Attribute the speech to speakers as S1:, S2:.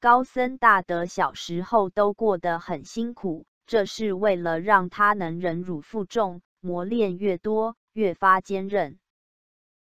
S1: 高僧大德小时候都过得很辛苦这是为了让他能忍辱负重磨练越多越发坚韧。